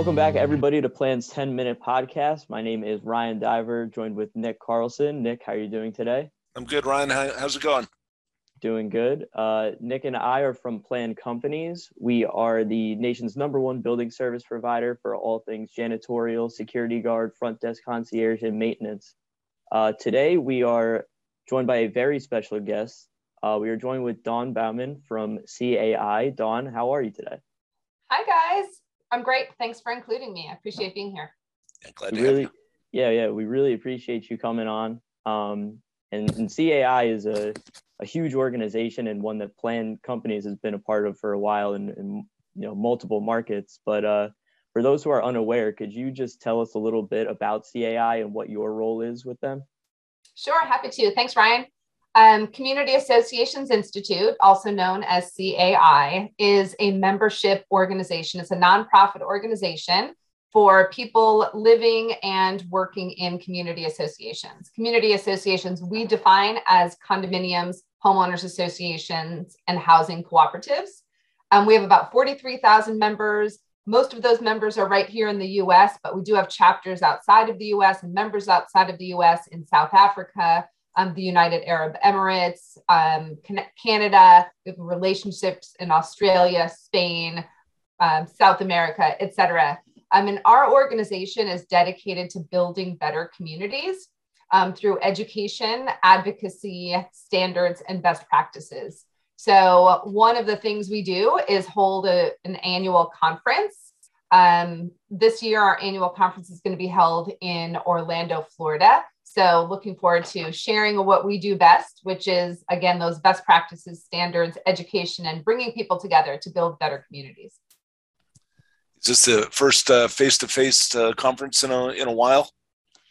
Welcome back, everybody, to Plan's 10 Minute Podcast. My name is Ryan Diver, joined with Nick Carlson. Nick, how are you doing today? I'm good, Ryan. How's it going? Doing good. Uh, Nick and I are from Planned Companies. We are the nation's number one building service provider for all things janitorial, security guard, front desk concierge, and maintenance. Uh, today, we are joined by a very special guest. Uh, we are joined with Dawn Bauman from CAI. Dawn, how are you today? Hi, guys. I'm great. Thanks for including me. I appreciate being here. Yeah, glad to really, have yeah, yeah, we really appreciate you coming on. Um, and, and CAI is a, a huge organization and one that Planned Companies has been a part of for a while in, in you know multiple markets. But uh, for those who are unaware, could you just tell us a little bit about CAI and what your role is with them? Sure, happy to. Thanks, Ryan. Um, Community Associations Institute, also known as CAI, is a membership organization. It's a nonprofit organization for people living and working in community associations. Community associations we define as condominiums, homeowners associations, and housing cooperatives. Um, we have about 43,000 members. Most of those members are right here in the US, but we do have chapters outside of the US and members outside of the US in South Africa, um, the United Arab Emirates, um, Canada, relationships in Australia, Spain, um, South America, et cetera. Um, and our organization is dedicated to building better communities um, through education, advocacy, standards, and best practices. So, one of the things we do is hold a, an annual conference. Um, this year, our annual conference is going to be held in Orlando, Florida. So, looking forward to sharing what we do best, which is again, those best practices, standards, education, and bringing people together to build better communities. Is this the first face to face conference in a, in a while?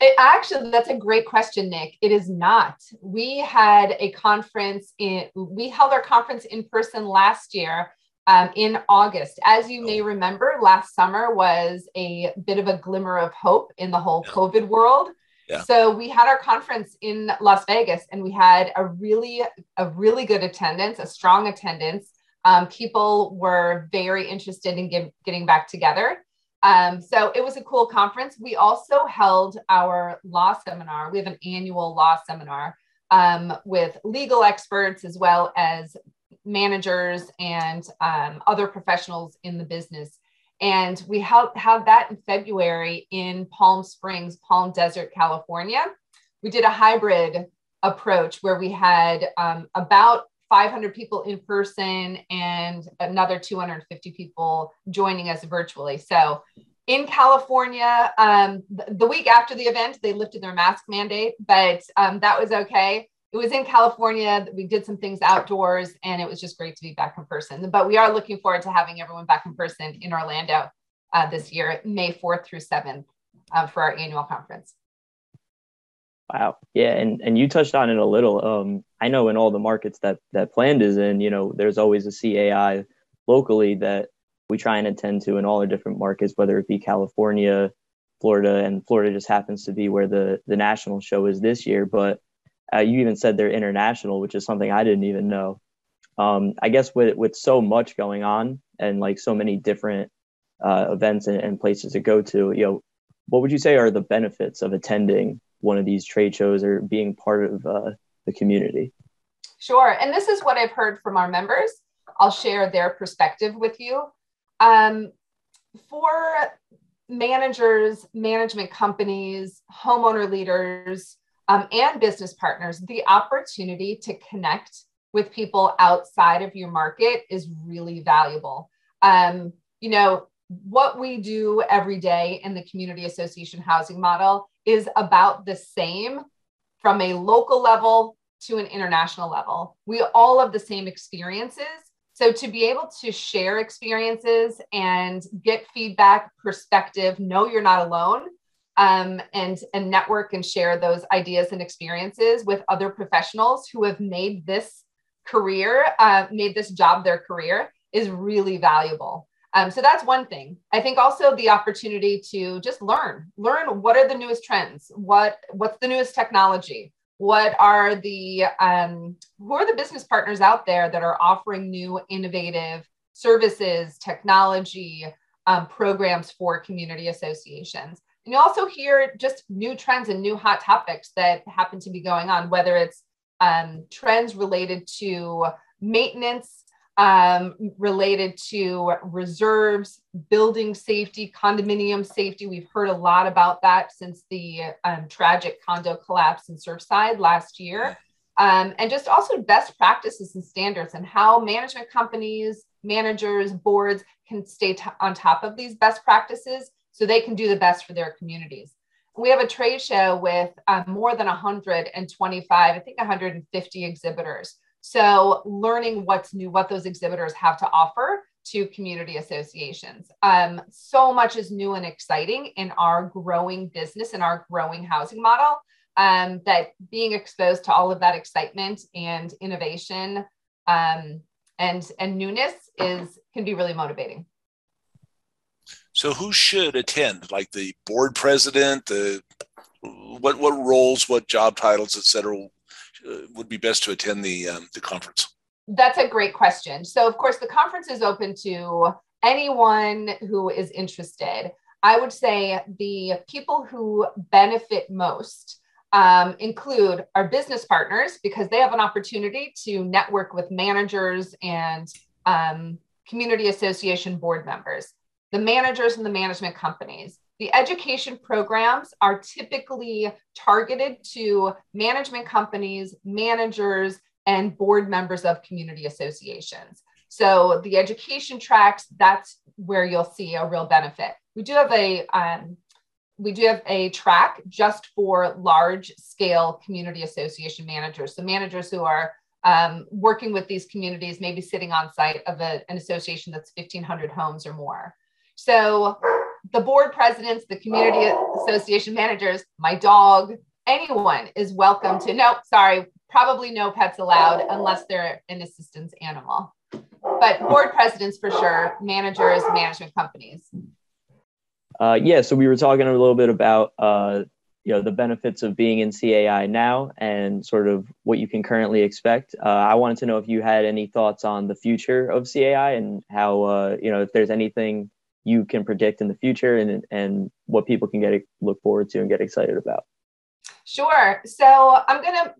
It, actually, that's a great question, Nick. It is not. We had a conference in, we held our conference in person last year um, in August. As you may oh. remember, last summer was a bit of a glimmer of hope in the whole COVID world. Yeah. So we had our conference in Las Vegas and we had a really a really good attendance, a strong attendance. Um, people were very interested in give, getting back together. Um, so it was a cool conference. We also held our law seminar. We have an annual law seminar um, with legal experts as well as managers and um, other professionals in the business. And we had, had that in February in Palm Springs, Palm Desert, California. We did a hybrid approach where we had um, about 500 people in person and another 250 people joining us virtually. So in California, um, the, week after the event, they lifted their mask mandate, but um, that was okay it was in California. We did some things outdoors, and it was just great to be back in person. But we are looking forward to having everyone back in person in Orlando uh, this year, May 4th through 7th, uh, for our annual conference. Wow. Yeah, and and you touched on it a little. Um, I know in all the markets that that Planned is in, you know, there's always a CAI locally that we try and attend to in all our different markets, whether it be California, Florida, and Florida just happens to be where the the national show is this year. But uh, you even said they're international, which is something I didn't even know. Um, I guess with with so much going on and like so many different uh, events and, and, places to go to, you know, what would you say are the benefits of attending one of these trade shows or being part of uh, the community? Sure, and this is what I've heard from our members. I'll share their perspective with you. Um, for managers, management companies, homeowner leaders, um, and business partners, the opportunity to connect with people outside of your market is really valuable. Um, you know, what we do every day in the community association housing model is about the same from a local level to an international level. We all have the same experiences. So to be able to share experiences and get feedback, perspective, know you're not alone um, and and network and share those ideas and experiences with other professionals who have made this career, uh, made this job their career, is really valuable. Um, so that's one thing. I think also the opportunity to just learn, learn what are the newest trends, what what's the newest technology, what are the um, who are the business partners out there that are offering new innovative services, technology, um, programs for community associations. And you also hear just new trends and new hot topics that happen to be going on, whether it's um, trends related to maintenance, um, related to reserves, building safety, condominium safety. We've heard a lot about that since the um, tragic condo collapse in Surfside last year. Um, and just also best practices and standards and how management companies, managers, boards can stay t- on top of these best practices so they can do the best for their communities. We have a trade show with um, more than 125, I think 150 exhibitors. So, learning what's new, what those exhibitors have to offer to community associations. Um, so much is new and exciting in our growing business and our growing housing model um, that being exposed to all of that excitement and innovation um, and and newness is can be really motivating. So who should attend? Like the board president, the what what roles, what job titles, et cetera, uh, would be best to attend the um, the conference? That's a great question. So of course the conference is open to anyone who is interested. I would say the people who benefit most um, include our business partners because they have an opportunity to network with managers and um, community association board members the managers and the management companies. The education programs are typically targeted to management companies, managers, and board members of community associations. So the education tracks, that's where you'll see a real benefit. We do have a um, we do have a track just for large scale community association managers. So managers who are um, working with these communities, maybe sitting on site of a, an association that's 1,500 homes or more. So the board presidents, the community association managers, my dog, anyone is welcome to. No, sorry, probably no pets allowed unless they're an assistance animal. But board presidents for sure, managers, management companies. Uh, yeah, so we were talking a little bit about uh, you know the benefits of being in CAI now and sort of what you can currently expect. Uh, I wanted to know if you had any thoughts on the future of CAI and how uh, you know if there's anything you can predict in the future and and what people can get look forward to and get excited about. Sure. So i'm going to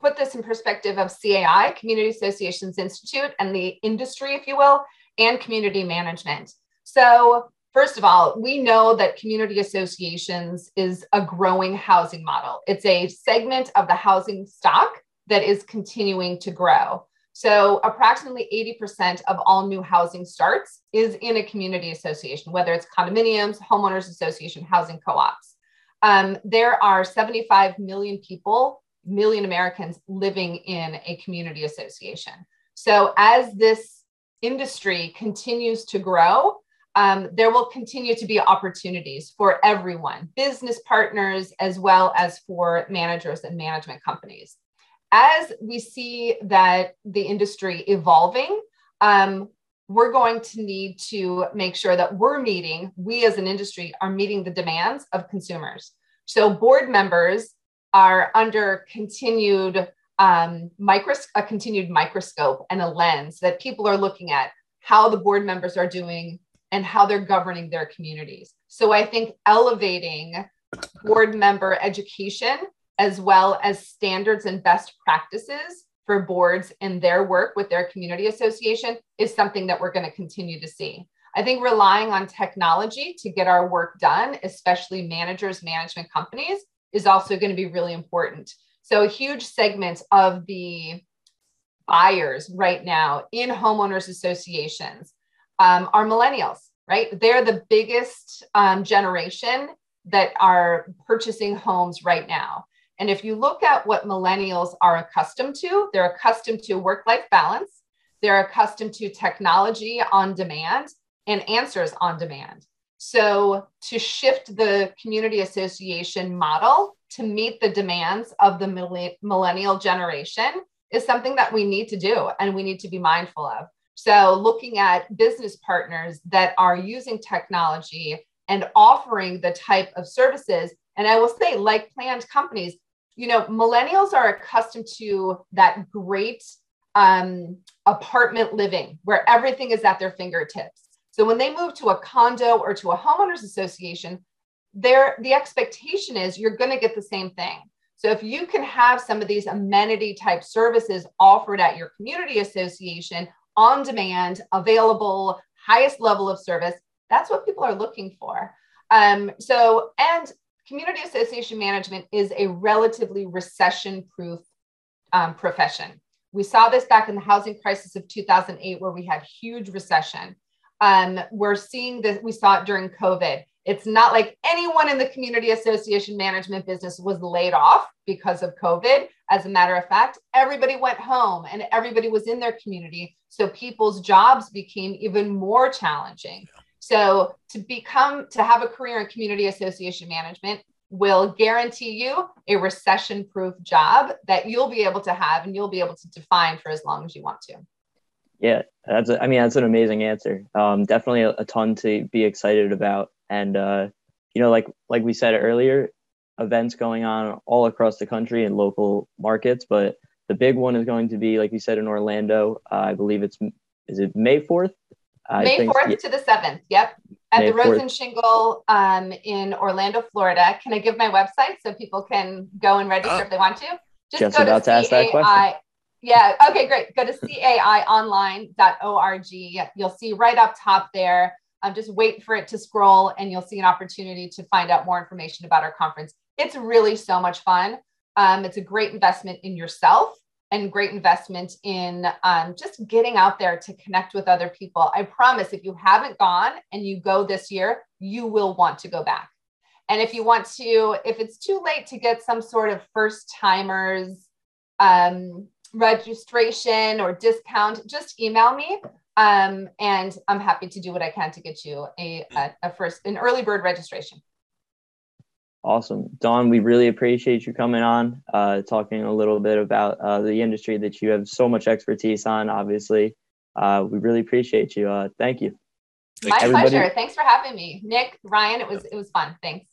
put this in perspective of cai community associations institute and the industry if you will and community management. So first of all we know that community associations is a growing housing model. It's a segment of the housing stock that is continuing to grow so, approximately 80% of all new housing starts is in a community association, whether it's condominiums, homeowners association, housing co ops. Um, there are 75 million people, million Americans living in a community association. So, as this industry continues to grow, um, there will continue to be opportunities for everyone, business partners, as well as for managers and management companies as we see that the industry evolving, um, we're going to need to make sure that we're meeting, we as an industry are meeting the demands of consumers. So board members are under continued um, micros- a continued microscope and a lens that people are looking at how the board members are doing and how they're governing their communities. So I think elevating board member education as well as standards and best practices for boards in their work with their community association is something that we're going to continue to see. I think relying on technology to get our work done, especially managers, management companies, is also going to be really important. So, a huge segment of the buyers right now in homeowners associations um, are millennials, right? They're the biggest um, generation that are purchasing homes right now. And if you look at what millennials are accustomed to, they're accustomed to work life balance, they're accustomed to technology on demand and answers on demand. So, to shift the community association model to meet the demands of the millennial generation is something that we need to do and we need to be mindful of. So, looking at business partners that are using technology and offering the type of services, and I will say, like planned companies, you know, millennials are accustomed to that great um, apartment living where everything is at their fingertips. So when they move to a condo or to a homeowners association, there the expectation is you're going to get the same thing. So if you can have some of these amenity type services offered at your community association on demand, available, highest level of service, that's what people are looking for. Um, so, and community association management is a relatively recession proof um, profession. We saw this back in the housing crisis of 2008, where we had huge recession. Um, we're seeing this, we saw it during COVID. It's not like anyone in the community association management business was laid off because of COVID. As a matter of fact, everybody went home and everybody was in their community. So people's jobs became even more challenging. So to become, to have a career in community association management will guarantee you a recession proof job that you'll be able to have and you'll be able to define for as long as you want to. Yeah, that's. A, I mean, that's an amazing answer. Um, definitely a, a, ton to be excited about, and uh, you know, like like we said earlier, events going on all across the country and local markets, but the big one is going to be, like you said, in Orlando. Uh, I believe it's is it May May fourth to the seventh. Yep, at May the Rosen Shingle um, in Orlando, Florida. Can I give my website so people can go and register oh. if they want to? Just, Just go about to, to ask that question. Yeah. Okay, great. Go to caionline.org. You'll see right up top there. Um, just wait for it to scroll and you'll see an opportunity to find out more information about our conference. It's really so much fun. Um, it's a great investment in yourself and great investment in um, just getting out there to connect with other people. I promise if you haven't gone and you go this year, you will want to go back. And if you want to, if it's too late to get some sort of first timers um, registration or discount, just email me. Um, and I'm happy to do what I can to get you a, a, a first, an early bird registration. Awesome. Dawn, we really appreciate you coming on, uh, talking a little bit about uh, the industry that you have so much expertise on, obviously. Uh, we really appreciate you. Uh, thank you. My Everybody, pleasure. Thanks for having me. Nick, Ryan, it was it was fun. Thanks.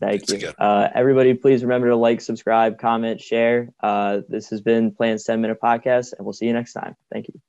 Thank you. Uh, everybody, please remember to like, subscribe, comment, share. Uh, this has been Plan's 10 Minute Podcast, and we'll see you next time. Thank you.